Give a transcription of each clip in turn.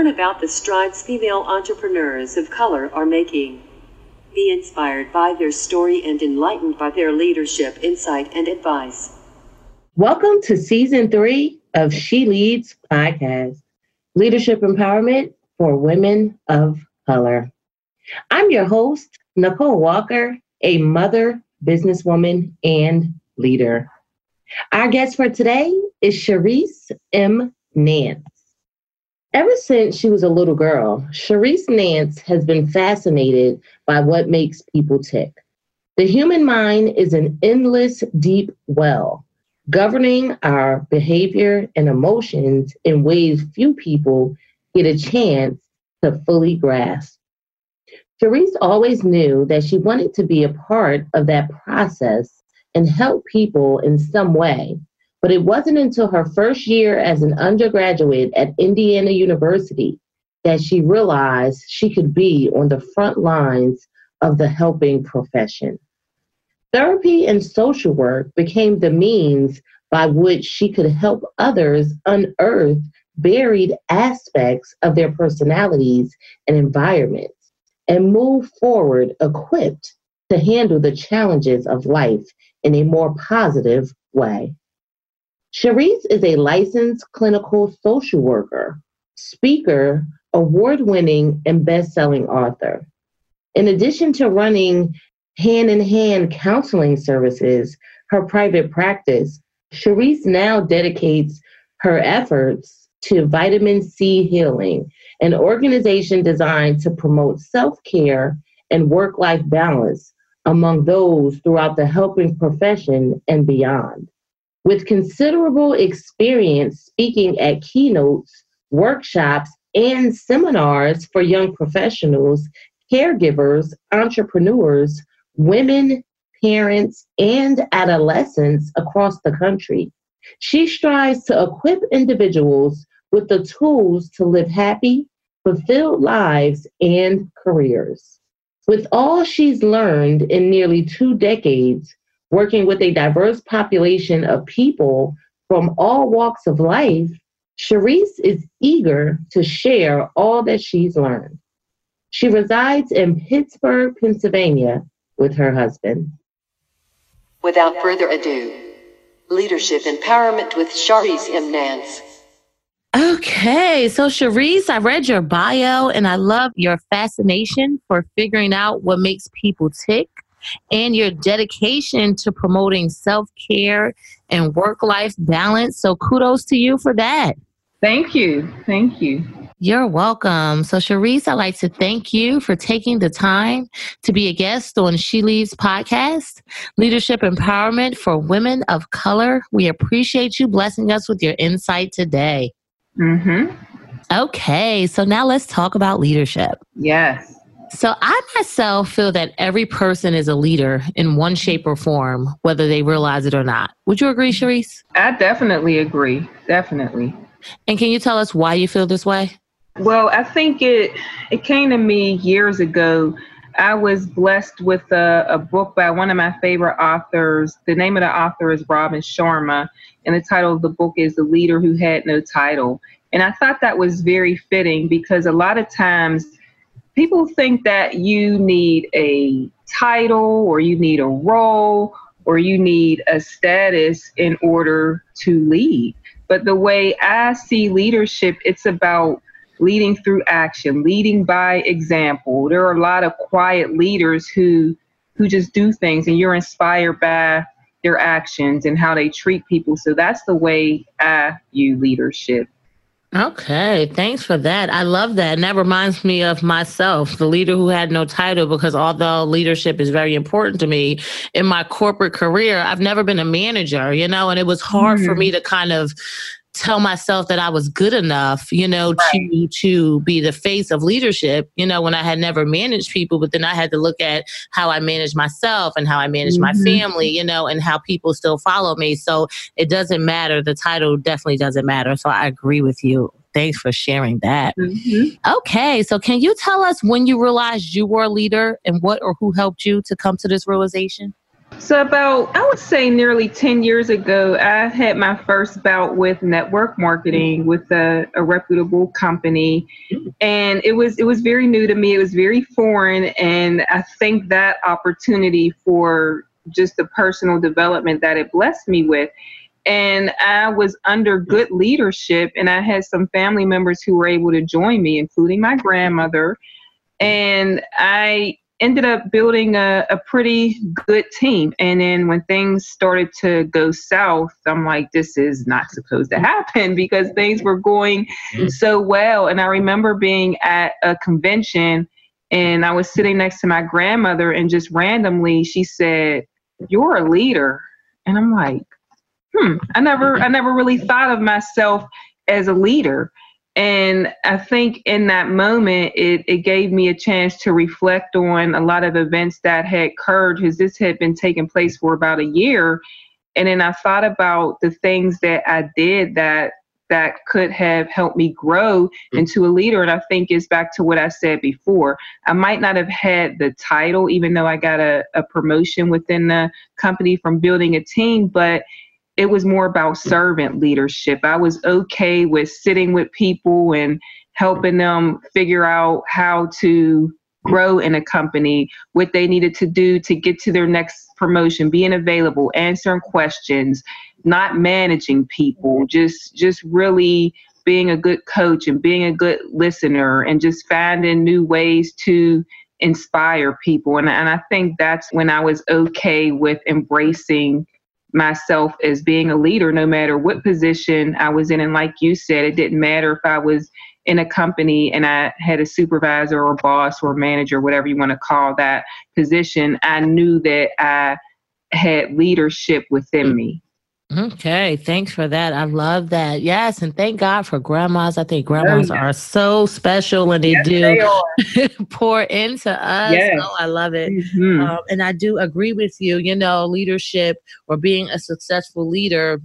Learn about the strides female entrepreneurs of color are making. Be inspired by their story and enlightened by their leadership, insight, and advice. Welcome to season three of She Leads podcast Leadership Empowerment for Women of Color. I'm your host, Nicole Walker, a mother, businesswoman, and leader. Our guest for today is Cherise M. Nance. Ever since she was a little girl, Cherise Nance has been fascinated by what makes people tick. The human mind is an endless, deep well, governing our behavior and emotions in ways few people get a chance to fully grasp. Cherise always knew that she wanted to be a part of that process and help people in some way but it wasn't until her first year as an undergraduate at Indiana University that she realized she could be on the front lines of the helping profession. Therapy and social work became the means by which she could help others unearth buried aspects of their personalities and environments and move forward equipped to handle the challenges of life in a more positive way. Cherise is a licensed clinical social worker, speaker, award winning, and best selling author. In addition to running hand in hand counseling services, her private practice, Cherise now dedicates her efforts to Vitamin C Healing, an organization designed to promote self care and work life balance among those throughout the helping profession and beyond. With considerable experience speaking at keynotes, workshops, and seminars for young professionals, caregivers, entrepreneurs, women, parents, and adolescents across the country. She strives to equip individuals with the tools to live happy, fulfilled lives, and careers. With all she's learned in nearly two decades, working with a diverse population of people from all walks of life, Cherise is eager to share all that she's learned. She resides in Pittsburgh, Pennsylvania with her husband. Without further ado, Leadership Empowerment with Cherise M. Nance. Okay, so Cherise, I read your bio and I love your fascination for figuring out what makes people tick and your dedication to promoting self care and work life balance. So, kudos to you for that. Thank you. Thank you. You're welcome. So, Cherise, I'd like to thank you for taking the time to be a guest on She Leads podcast, Leadership Empowerment for Women of Color. We appreciate you blessing us with your insight today. Mm-hmm. Okay, so now let's talk about leadership. Yes. So I myself feel that every person is a leader in one shape or form, whether they realize it or not. Would you agree, Cherise? I definitely agree. Definitely. And can you tell us why you feel this way? Well, I think it it came to me years ago. I was blessed with a, a book by one of my favorite authors. The name of the author is Robin Sharma, and the title of the book is The Leader Who Had No Title. And I thought that was very fitting because a lot of times people think that you need a title or you need a role or you need a status in order to lead. But the way I see leadership, it's about leading through action, leading by example. There are a lot of quiet leaders who who just do things and you're inspired by their actions and how they treat people. So that's the way I view leadership. Okay, thanks for that. I love that. And that reminds me of myself, the leader who had no title, because although leadership is very important to me in my corporate career, I've never been a manager, you know, and it was hard mm. for me to kind of tell myself that I was good enough, you know, right. to to be the face of leadership, you know, when I had never managed people, but then I had to look at how I manage myself and how I manage mm-hmm. my family, you know, and how people still follow me. So it doesn't matter. The title definitely doesn't matter. So I agree with you. Thanks for sharing that. Mm-hmm. Okay, so can you tell us when you realized you were a leader and what or who helped you to come to this realization? So, about, I would say nearly 10 years ago, I had my first bout with network marketing with a, a, reputable company. And it was, it was very new to me. It was very foreign. And I think that opportunity for just the personal development that it blessed me with. And I was under good leadership, and I had some family members who were able to join me, including my grandmother. And I ended up building a, a pretty good team. And then when things started to go south, I'm like, this is not supposed to happen because things were going mm-hmm. so well. And I remember being at a convention and I was sitting next to my grandmother, and just randomly she said, You're a leader. And I'm like, hmm, I never I never really thought of myself as a leader. And I think in that moment, it, it gave me a chance to reflect on a lot of events that had occurred because this had been taking place for about a year. And then I thought about the things that I did that that could have helped me grow mm. into a leader. And I think it's back to what I said before. I might not have had the title, even though I got a, a promotion within the company from building a team, but it was more about servant leadership. I was okay with sitting with people and helping them figure out how to grow in a company, what they needed to do to get to their next promotion, being available, answering questions, not managing people, just just really being a good coach and being a good listener and just finding new ways to inspire people. And, and I think that's when I was okay with embracing myself as being a leader no matter what position I was in. And like you said, it didn't matter if I was in a company and I had a supervisor or boss or manager, whatever you want to call that position, I knew that I had leadership within mm. me. Okay, thanks for that. I love that. Yes, and thank God for grandmas. I think grandmas oh, yeah. are so special and they yes, do they pour into us. Yes. Oh, I love it. Mm-hmm. Um, and I do agree with you. You know, leadership or being a successful leader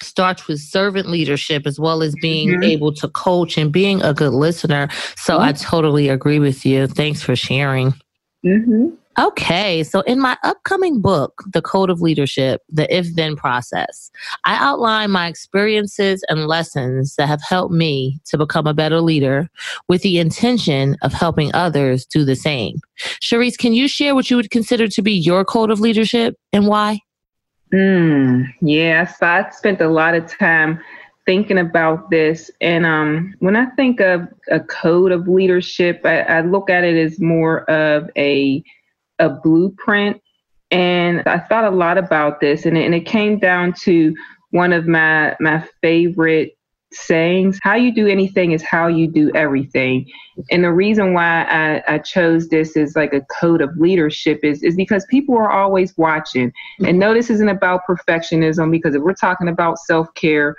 starts with servant leadership as well as being mm-hmm. able to coach and being a good listener. So mm-hmm. I totally agree with you. Thanks for sharing. Okay, so in my upcoming book, The Code of Leadership, the if then process, I outline my experiences and lessons that have helped me to become a better leader with the intention of helping others do the same. Cherise, can you share what you would consider to be your code of leadership and why? Mm, I spent a lot of time thinking about this. And um, when I think of a code of leadership, I, I look at it as more of a a blueprint. And I thought a lot about this, and it, and it came down to one of my my favorite sayings how you do anything is how you do everything. And the reason why I, I chose this as like a code of leadership is, is because people are always watching. And no this isn't about perfectionism because if we're talking about self-care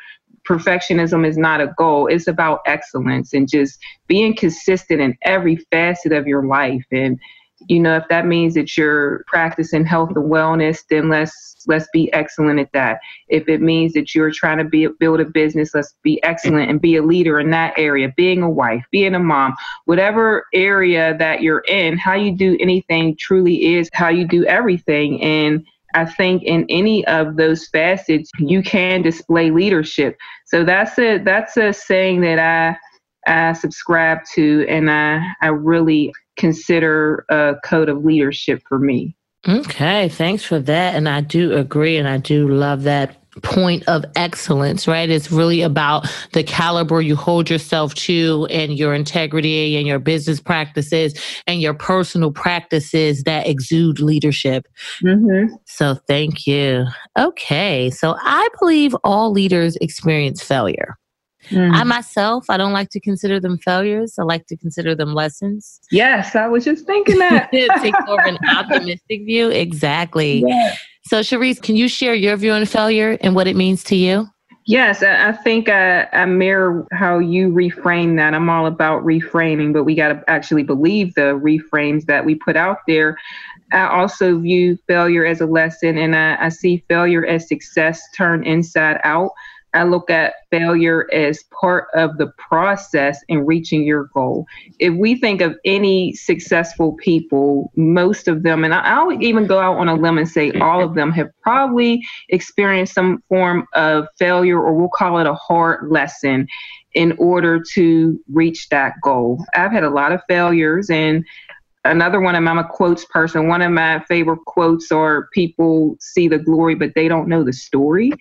perfectionism is not a goal. It's about excellence and just being consistent in every facet of your life. And you know if that means that you're practicing health and wellness then let's let's be excellent at that. If it means that you're trying to be, build a business let's be excellent and be a leader in that area. Being a wife being a mom whatever area that you're in how you do anything truly is how you do everything. And I think in any of those facets you can display leadership. So that's a that's a saying that I I subscribe to and I I really consider a code of leadership for me. Okay, thanks for that. And I do agree, and I do love that point of excellence, right? It's really about the caliber you hold yourself to and your integrity and your business practices and your personal practices that exude leadership. Mm-hmm. So, thank you. Okay, so I believe all leaders experience failure. Mm. I myself, I don't like to consider them failures. I like to consider them lessons. Yes, I was just thinking that. Take more of an optimistic view. Exactly. Yeah. So, Cherise, can you share your view on failure and what it means to you? Yes, I, think I, I mirror how you reframe that. I'm all about reframing, but we got to actually believe the reframes that we put out there. I also view failure as a lesson, and I, I see failure as success turned inside out. I look at failure as part of the process in reaching your goal. If we think of any successful people, most of them, and I'll even go out on a limb and say all of them have probably experienced some form of failure, or we'll call it a hard lesson in order to reach that goal. I've had a lot of failures and another one of my, I'm a quotes person. One of my favorite quotes are people see the glory, but they don't know the story.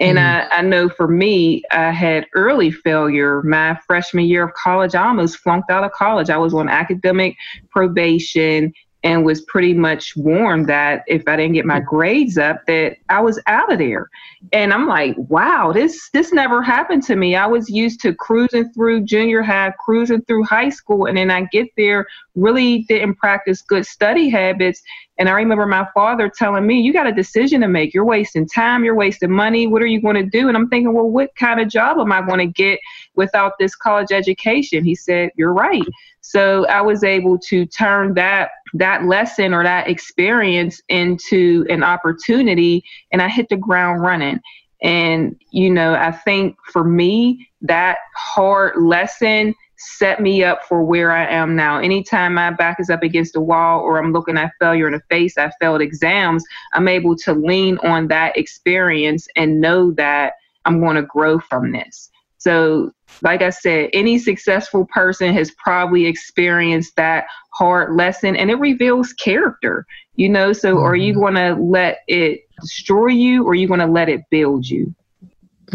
And mm. I, I know for me, I had early failure. My freshman year of college, I almost flunked out of college. I was on academic probation and was pretty much warned that if I didn't get my mm-hmm. grades up, that I was out of there. And I'm like, wow, this this never happened to me. I was used to cruising through junior high, cruising through high school, and then I get there, really didn't practice good study habits. And I remember my father telling me, You got a decision to make. You're wasting time, you're wasting money. What are you going to do? And I'm thinking, Well, what kind of job am I going to get without this college education? He said, You're right. So I was able to turn that that lesson or that experience into an opportunity and I hit the ground running. And, you know, I think for me, that hard lesson set me up for where I am now. Anytime my back is up against the wall or I'm looking at failure in the face, I failed exams, I'm able to lean on that experience and know that I'm going to grow from this. So, like I said, any successful person has probably experienced that hard lesson and it reveals character, you know. So, are you mm-hmm. going to let it destroy you or are you going to let it build you?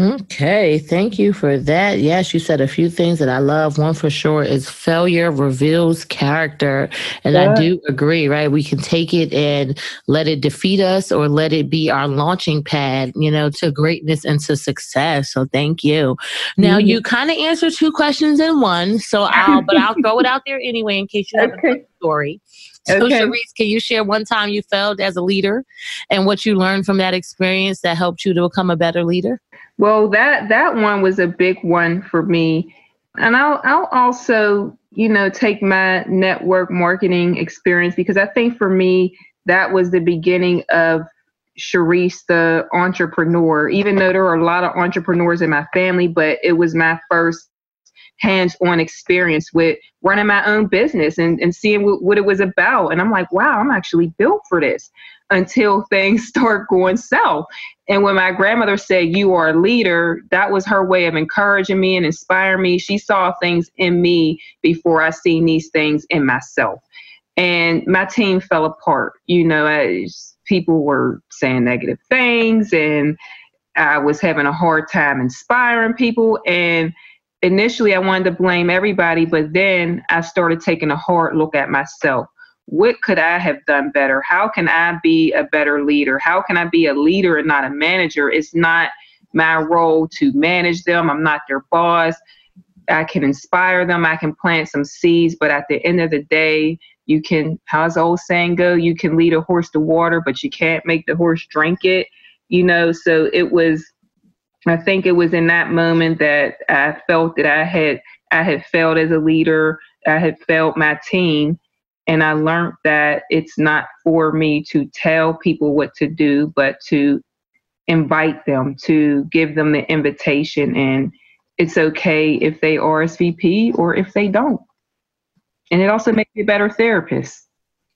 Okay, thank you for that. Yes, you said a few things that I love. One for sure is failure reveals character. And yeah. I do agree, right? We can take it and let it defeat us or let it be our launching pad, you know, to greatness and to success. So thank you. Now mm-hmm. you kind of answered two questions in one. So I'll but I'll throw it out there anyway in case you have okay. a story. So, okay. Cherise, can you share one time you failed as a leader and what you learned from that experience that helped you to become a better leader? Well, that that one was a big one for me, and I'll I'll also you know take my network marketing experience because I think for me that was the beginning of Cherise, the entrepreneur. Even though there are a lot of entrepreneurs in my family, but it was my first hands-on experience with running my own business and, and seeing w- what it was about. And i'm like wow i'm actually built for this until things start going south and when my grandmother said you are a leader that was her way of encouraging me and inspiring me. She saw things in me before i seen these things in myself. And my team fell apart. You know as people were saying negative things and i was having a hard time inspiring people. And initially I wanted to blame everybody, but then I started taking a hard look at myself. What could I have done better? How can I be a better leader? How can I be a leader and not a manager? It's not my role to manage them. I'm not their boss. I can inspire them. I can plant some seeds, but at the end of the day, you can, how's the old saying go? You can lead a horse to water, but you can't make the horse drink it. You know, so it was I think it was in that moment that I felt that I had I had failed as a leader. I had failed my team. And I learned that it's not for me to tell people what to do, but to invite them, to give them the invitation. And it's okay if they RSVP or if they don't. And it also makes me a better therapist.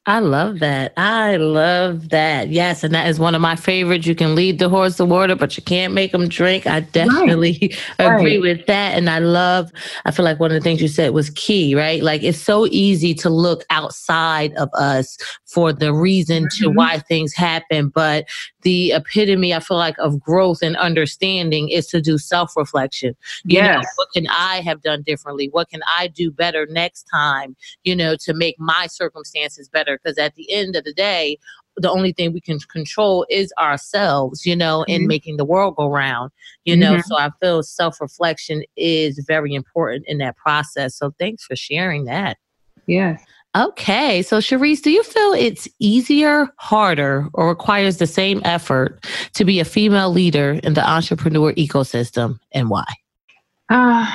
I love that. I love that. Yes, and that is one of my favorites. You can lead the horse to water, but you can't make them drink. I definitely right. agree right. with that. And I love, I feel like one of the things you said was key, right? Like it's so easy to look outside of us for the reason mm-hmm. to why things happen. But the epitome, I feel like, of growth and understanding is to do self reflection. Yes. Know, what can I have done differently? What can I do better next time, you know, to make my circumstances better? Because at the end of the day, the only thing we can control is ourselves, you know, mm-hmm. in making the world go round, you mm-hmm. know. So I feel self reflection is very important in that process. So thanks for sharing that. Yes. Okay. So, Cherise, do you feel it's easier, harder, or requires the same effort to be a female leader in the entrepreneur ecosystem and why? Uh,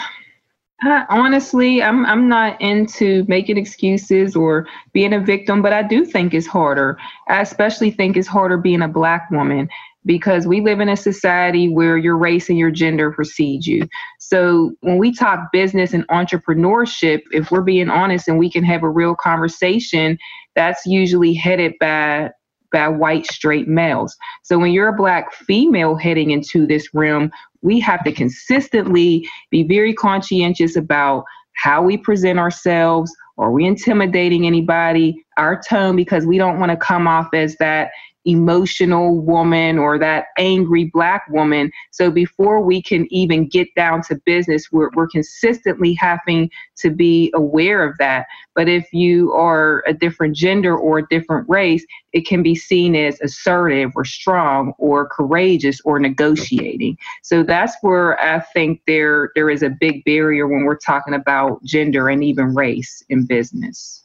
honestly, I'm I'm not into making excuses or being a victim, but I do think it's harder. I especially think it's harder being a black woman. because we live in a society where your race and your gender precedes you. So when we talk business and entrepreneurship, if we're being honest and we can have a real conversation, that's usually headed by by white straight males. So when you're a black female heading into this realm, we have to consistently be very conscientious about how we present ourselves. Are we intimidating anybody? Our tone, because we don't want to come off as that emotional woman or that angry black woman. So before we can even get down to business, we're, we're consistently having to be aware of that. But if you are a different gender or a different race, it can be seen as assertive or strong or courageous or negotiating. So that's where I think there there is a big barrier when we're talking about gender and even race in business.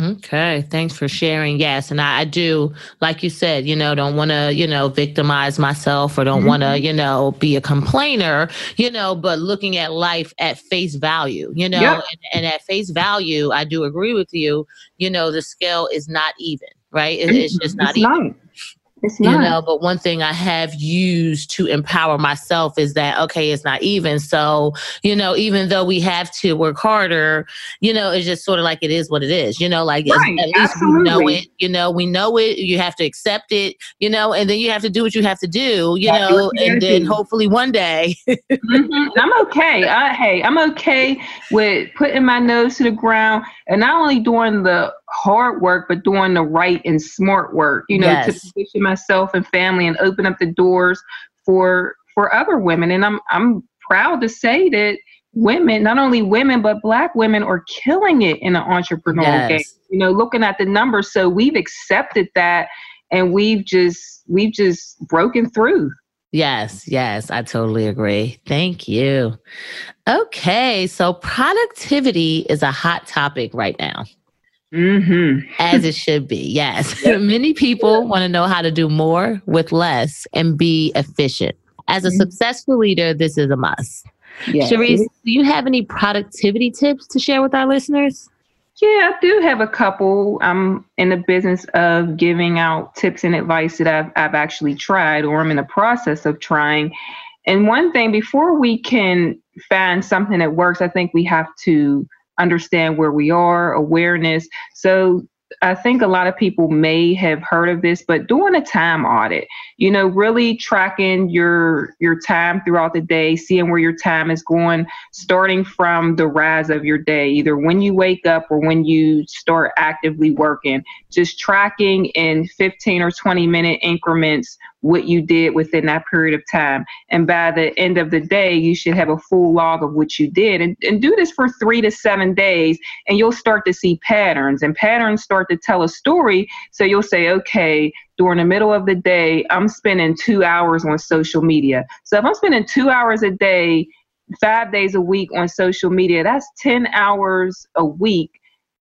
Okay, thanks for sharing. Yes, and I, I do, like you said, you know, don't want to, you know, victimize myself or don't mm-hmm. want to, you know, be a complainer, you know, but looking at life at face value, you know, yep. and, and, at face value, I do agree with you. You know, the scale is not even, right? It, it's just not it's even. Not. It's not. You know, but one thing I have used to empower myself is that okay, it's not even. So, you know, even though we have to work harder, you know, it's just sort of like it is what it is. You know, like right. at, least Absolutely. we know it. You know, we know it. You have to accept it. You know, and then you have to do what you have to do. You know, and then hopefully one day. mm-hmm. I'm okay. I, hey, I'm okay with putting my nose to the ground and not only during the hard work, but doing the right and smart work, you know, yes. to position myself and family and open up the doors for for other women. And I'm I'm proud to say that women, not only women, but black women are killing it in the entrepreneurial yes. game. You know, looking at the numbers. So we've accepted that and we've just we've just broken through. Yes, yes, I totally agree. Thank you. Okay, so productivity is a hot topic right now. Mm-hmm. As it should be. Yes. Many people want to know how to do more with less and be efficient. As a mm-hmm. successful leader, this is a must. Yes. Cherise, do you have any productivity tips to share with our listeners? Yeah, I do have a couple. I'm in the business of giving out tips and advice that I've, I've actually tried or I'm in the process of trying. And one thing, before we can find something that works, I think we have to understand where we are, awareness. So I think a lot of people may have heard of this, but doing a time audit, you know, really tracking your your time throughout the day, seeing where your time is going, starting from the rise of your day, either when you wake up or when you start actively working, just tracking in 15 or 20 minute increments what you did within that period of time. And by the end of the day, you should have a full log of what you did. And, and do this for three to seven days, and you'll start to see patterns. And patterns start to tell a story. So you'll say, okay, during the middle of the day, I'm spending two hours on social media. So if I'm spending two hours a day, five days a week on social media, that's 10 hours a week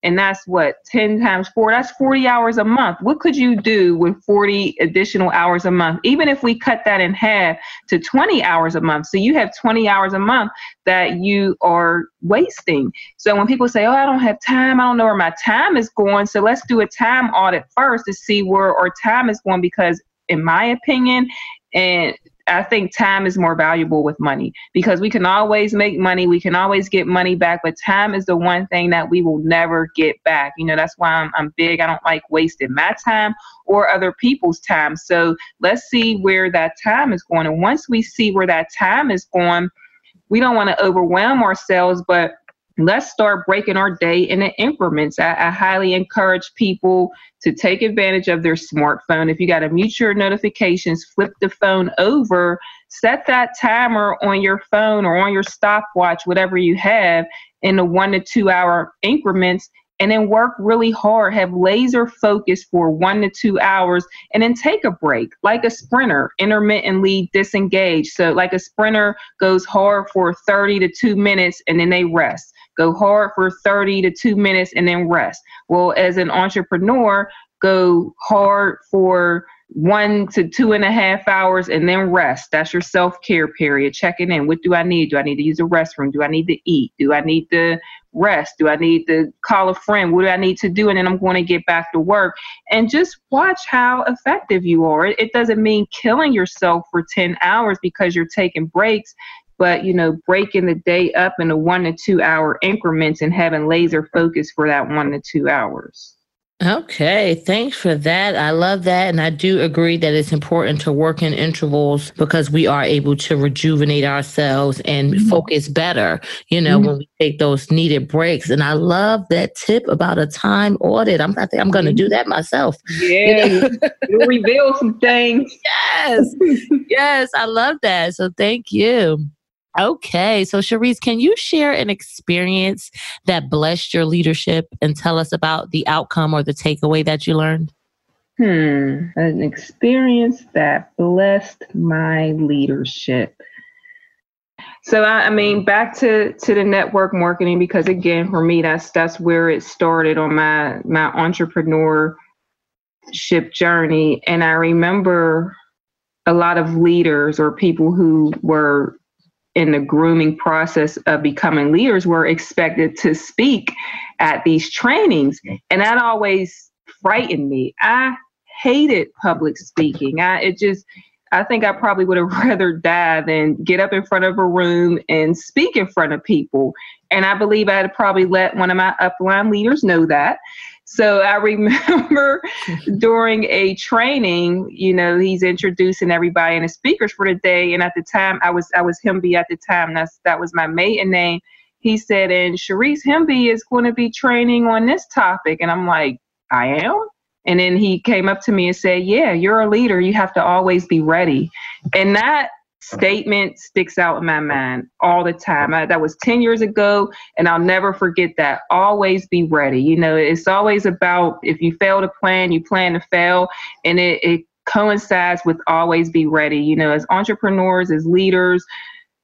and that's what 10 times 4 that's 40 hours a month. What could you do with 40 additional hours a month? Even if we cut that in half to 20 hours a month. So you have 20 hours a month that you are wasting. So when people say oh i don't have time. I don't know where my time is going so let's do a time audit first to see where our time is going because in my opinion and I think time is more valuable with money because we can always make money, we can always get money back, but time is the one thing that we will never get back. You know, that's why I'm, I'm big. I don't like wasting my time or other people's time. So let's see where that time is going. And once we see where that time is going, we don't want to overwhelm ourselves, but let's start breaking our day into increments. I, I, highly encourage people to take advantage of their smartphone. If you got to mute your notifications, flip the phone over, set that timer on your phone or on your stopwatch, whatever you have, in the one to two hour increments. And then work really hard, have laser focus for one to two hours, and then take a break, like a sprinter, intermittently disengage. So, like a sprinter goes hard for 30 to two minutes and then they rest go hard for 30 to two minutes and then rest. Well, as an entrepreneur, go hard for one to two and a half hours and then rest. That's your self care period. Checking in. What do I need? Do I need to use a restroom? Do I need to eat? Do I need to rest? Do I need to call a friend? What do I need to do? And then I'm going to get back to work. And just watch how effective you are. It doesn't mean killing yourself for 10 hours because you're taking breaks but you know breaking the day up into one to two hour increments and having laser focus for that one to two hours Okay, thanks for that. I love that. And I do agree that it's important to work in intervals because we are able to rejuvenate ourselves and mm-hmm. focus better, you know, mm-hmm. when we take those needed breaks. And I love that tip about a time audit. I'm, I think I'm going to do mm-hmm. that myself. Yeah, you know? reveal some things. Yes, yes, I love that. So thank you. Okay. So, Cherise, can you share an experience that blessed your leadership and tell us about the outcome or the takeaway that you learned? Hmm. An experience that blessed my leadership. So I, I, mean, back to to the network marketing because again, for me, that's that's where it started on my my entrepreneurship journey. And I remember a lot of leaders or people who were in the grooming process of becoming leaders were expected to speak at these trainings. And that always frightened me. I hated public speaking. I it just I think I probably would have rather die than get up in front of a room and speak in front of people. And I believe I'd probably let one of my upline leaders know that. So I remember during a training, you know, he's introducing everybody and the speakers for the day. And at the time, I was I was Himby at the time. That's that was my maiden name. He said, and Cherise Himby is going to be training on this topic. And I'm like, I am. And then he came up to me and said, Yeah, you're a leader. You have to always be ready. And that statement sticks out in my mind all the time. I, that was 10 years ago, and I'll never forget that. Always be ready. You know, it's always about if you fail to plan, you plan to fail, and it, it coincides with always be ready. You know, as entrepreneurs, as leaders,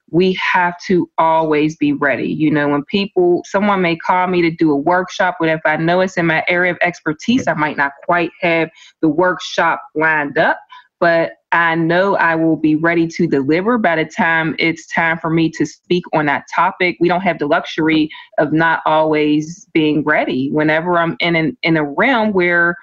we have to always be ready. You know, when people, someone may call me to do a workshop, but if I know it's in my area of expertise, I might not quite have the workshop lined up but I know I will be ready to deliver by the time it's time for me to speak on that topic. We don't have the luxury of not always being ready. Whenever I'm in an, in a realm where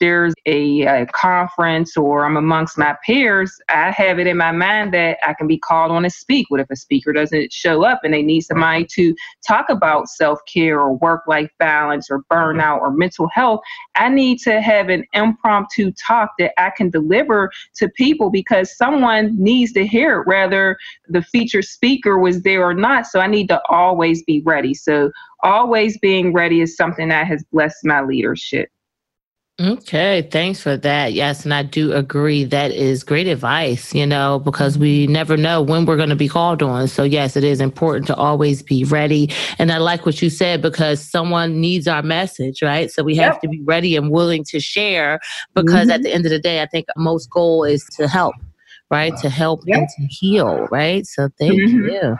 there's a, a, conference or I'm amongst my peers, I have it in my mind that I can be called on to speak. What if a speaker doesn't show up and they need somebody to talk about self care or work life balance or burnout or mental health? I need to have an impromptu talk that I can deliver to people because someone needs to hear it, whether the featured speaker was there or not. So I need to always be ready. So always being ready is something that has blessed my leadership. Okay, thanks for that. Yes, and I do agree. That is great advice, you know, because we never know when we're going to be called on. So, yes, it is important to always be ready. And I like what you said because someone needs our message, right? So, we have to be ready and willing to share because mm-hmm. at the end of the day, I think most goal is to help, right? To help yep. and to heal, right? So, thank mm-hmm. you.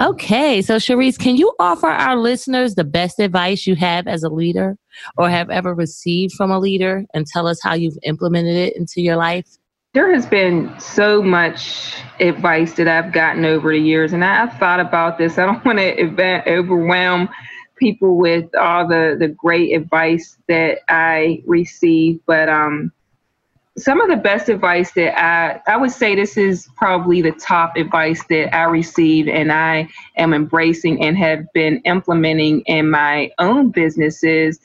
Okay, so Cherise, can you offer our listeners the best advice you have as a leader or have ever received from a leader and tell us how you've implemented it into your life? There has been so much advice that I've gotten over the years, and I've thought about this. I don't want to overwhelm people with all the, the great advice that I receive, but um, some of the best advice that I I would say this is probably the top advice that I received and I am embracing and have been implementing in my own businesses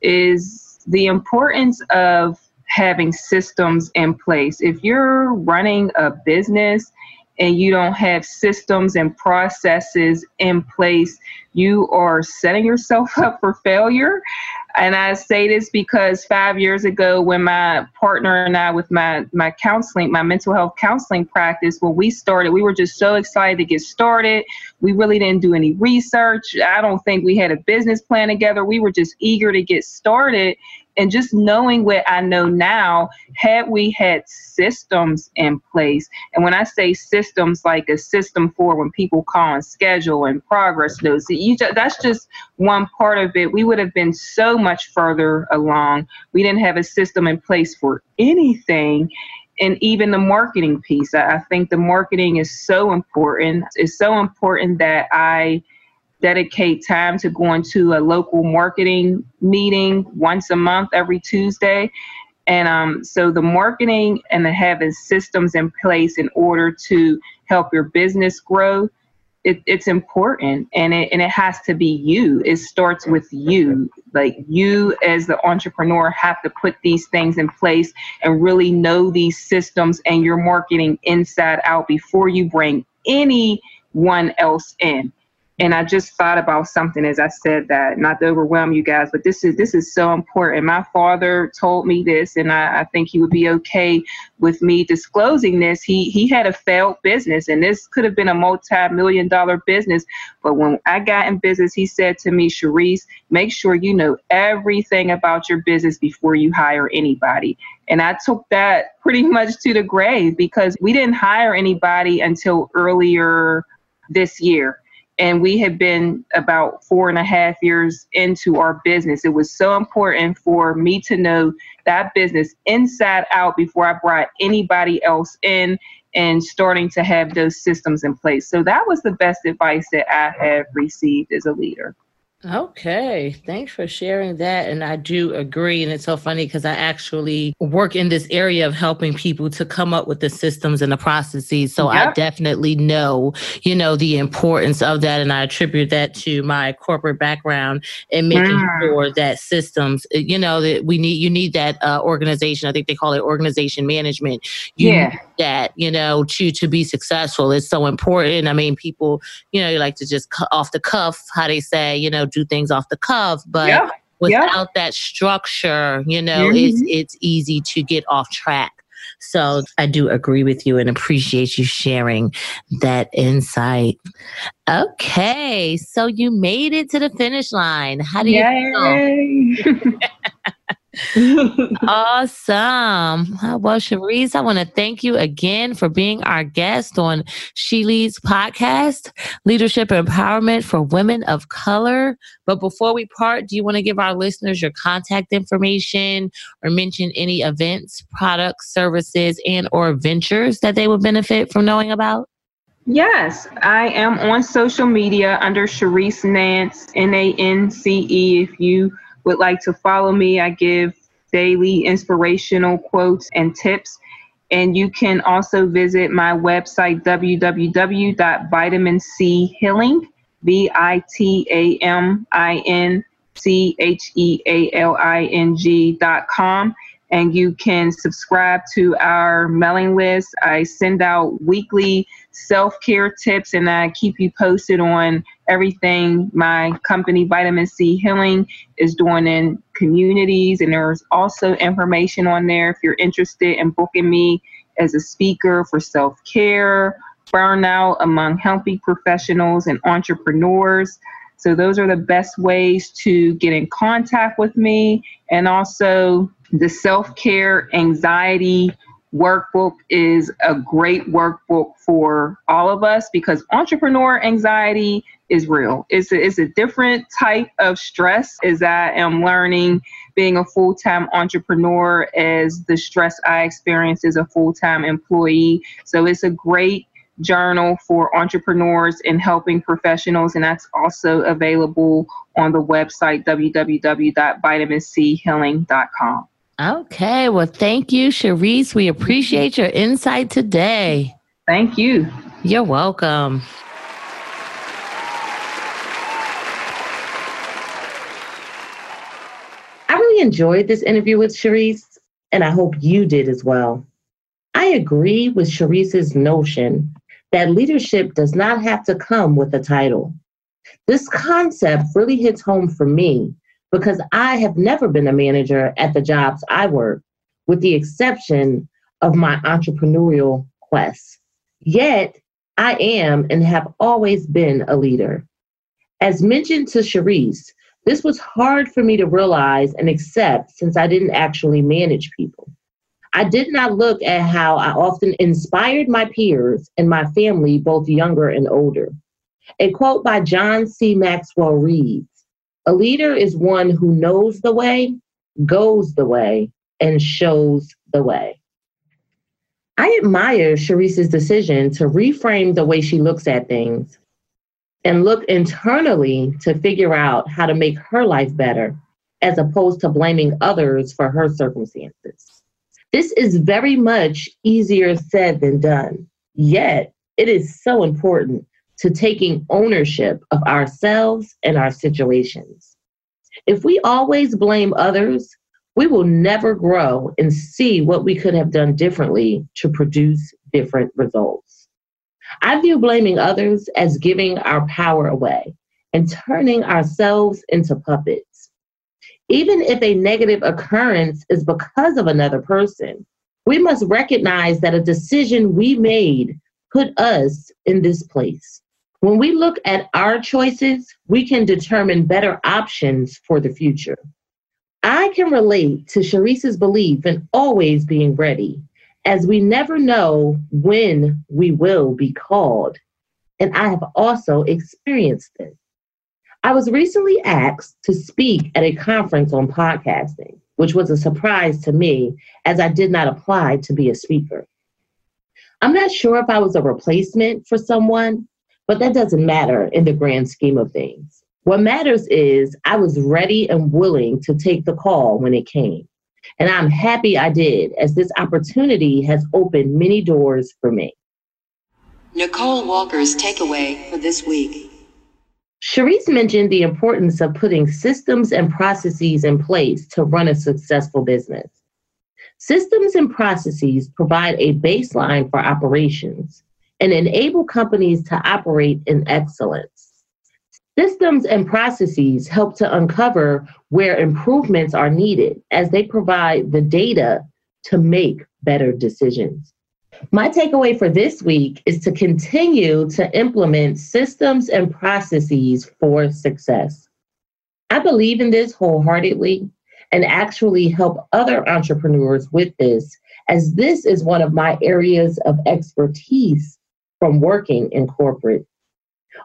is the importance of having systems in place. If you're running a business and you don't have systems and processes in place, you are setting yourself up for failure. And I say this because five years ago, when my partner and I, with my, my counseling, my mental health counseling practice, when we started, we were just so excited to get started. We really didn't do any research. I don't think we had a business plan together. We were just eager to get started and just knowing what I know now, had we had systems in place, and when I say systems, like a system for when people call and schedule and progress notes, that's just one part of it. We would have been so much further along. We didn't have a system in place for anything. And even the marketing piece, I think the marketing is so important. It's so important that I dedicate time to going to a local marketing meeting once a month every Tuesday. And um, so the marketing and the having systems in place in order to help your business grow, it, it's important and it, and it has to be you. It starts with you. Like you as the entrepreneur have to put these things in place and really know these systems and your marketing inside out before you bring anyone else in and I just thought about something as I said that, not to overwhelm you guys, but this is this is so important. My father told me this, and I, I think he would be okay with me disclosing this. He he had a failed business, and this could have been a multi-million dollar business. But when I got in business, he said to me, Cherise, make sure you know everything about your business before you hire anybody. And I took that pretty much to the grave because we didn't hire anybody until earlier this year and we had been about four and a half years into our business. It was so important for me to know that business inside out before I brought anybody else in and starting to have those systems in place. So that was the best advice that I have received as a leader. Okay, thanks for sharing that. And I do agree. And it's so funny because I actually work in this area of helping people to come up with the systems and the processes. So yep. I definitely know, you know, the importance of that. And I attribute that to my corporate background and making mm. sure that systems, uh, you know, that we need, you need that uh, organization. I think they call it organization management. You yeah. that, you know, to, to be successful. It's so important. I mean, people, you know, you like to just cut off the cuff, how they say, you know, do things off the cuff, but yeah. without yeah. that structure, you know, mm-hmm. it's it's easy to get off track. So I do agree with you and appreciate you sharing that insight. Okay, so you made it to the finish line. How do you feel? awesome. Well, Cherise, I want to thank you again for being our guest on She Leads podcast, Leadership Empowerment for Women of Color. But before we part, do you want to give our listeners your contact information or mention any events, products, services, and or ventures that they would benefit from knowing about? Yes, I am on social media under Cherise Nance, N A N C E. If you would like to follow me, I give daily inspirational quotes and tips. And you can also visit my website, www.vitaminchealing, V-I-T-A-M-I-N-C-H-E-A-L-I-N-G dot com. And you can subscribe to our mailing list. I send out weekly self-care tips and I keep you posted on everything my company Vitamin C Healing is doing in communities and there's also information on there if you're interested in booking me as a speaker for self-care, burnout among healthy professionals and entrepreneurs. So those are the best ways to get in contact with me and also the self-care anxiety workbook is a great workbook for all of us because entrepreneur anxiety is real. It's a, it's a different type of stress as I am learning being a full-time entrepreneur as the stress I experience as a full-time employee. So it's a great journal for entrepreneurs and helping professionals and that's also available on the website www.vitaminchealing.com. Okay. Well, thank you, Cherise. We appreciate your insight today. Thank you. You're welcome. I really enjoyed this interview with Cherise, and I hope you did as well. I agree with Cherise's notion that leadership does not have to come with a title. This concept really hits home for me because I have never been a manager at the jobs I work, with the exception of my entrepreneurial quest. Yet, I am and have always been a leader. As mentioned to Cherise, this was hard for me to realize and accept since I didn't actually manage people. I did not look at how I often inspired my peers and my family, both younger and older. A quote by John C. Maxwell reads A leader is one who knows the way, goes the way, and shows the way. I admire Cherise's decision to reframe the way she looks at things and look internally to figure out how to make her life better as opposed to blaming others for her circumstances. This is very much easier said than done, yet, it is so important to taking ownership of ourselves and our situations. If we always blame others, we will never grow and see what we could have done differently to produce different results. I view blaming others as giving our power away and turning ourselves into puppets. Even if a negative occurrence is because of another person, we must recognize that a decision we made put us in this place. When we look at our choices, we can determine better options for the future. I can relate to Cherise's belief in always being ready, as we never know when we will be called. And I have also experienced this. I was recently asked to speak at a conference on podcasting, which was a surprise to me as I did not apply to be a speaker. I'm not sure if I was a replacement for someone, but that doesn't matter in the grand scheme of things. What matters is I was ready and willing to take the call when it came. And I'm happy I did, as this opportunity has opened many doors for me. Nicole Walker's takeaway for this week. Cherise mentioned the importance of putting systems and processes in place to run a successful business. Systems and processes provide a baseline for operations and enable companies to operate in excellence. Systems and processes help to uncover where improvements are needed as they provide the data to make better decisions. My takeaway for this week is to continue to implement systems and processes for success. I believe in this wholeheartedly and actually help other entrepreneurs with this, as this is one of my areas of expertise from working in corporate.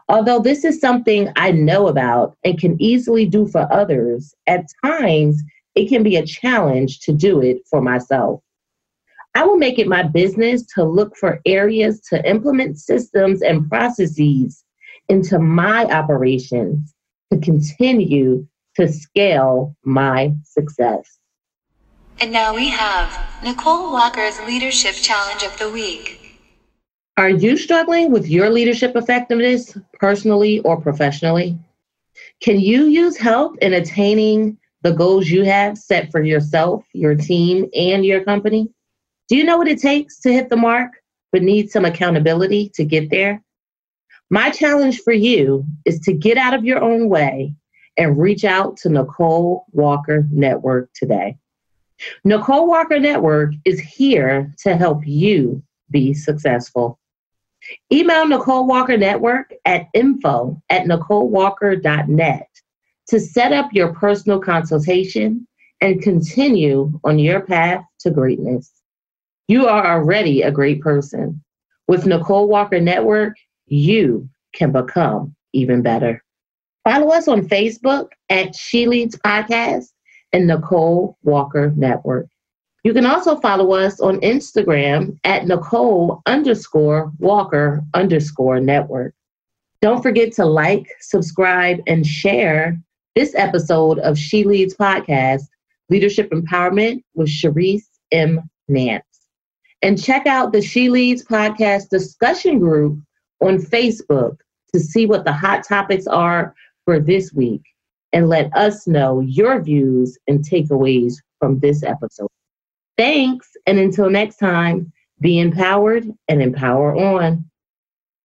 Although this is something I know about and can easily do for others, at times it can be a challenge to do it for myself. I will make it my business to look for areas to implement systems and processes into my operations to continue to scale my success. And now we have Nicole Walker's Leadership Challenge of the Week. Are you struggling with your leadership effectiveness personally or professionally? Can you use help in attaining the goals you have set for yourself, your team, and your company? Do you know what it takes to hit the mark, but need some accountability to get there? My challenge for you is to get out of your own way and reach out to Nicole Walker Network today. Nicole Walker Network is here to help you be successful. Email Nicole Walker Network at info at nicolewalker.net to set up your personal consultation and continue on your path to greatness. You are already a great person. With Nicole Walker Network, you can become even better. Follow us on Facebook at She Leads Podcast and Nicole Walker Network. You can also follow us on Instagram at Nicole underscore Walker underscore network. Don't forget to like, subscribe, and share this episode of She Leads Podcast, Leadership Empowerment with Cherise M. Nance. And check out the She Leads Podcast discussion group on Facebook to see what the hot topics are for this week and let us know your views and takeaways from this episode. Thanks, and until next time, be empowered and empower on.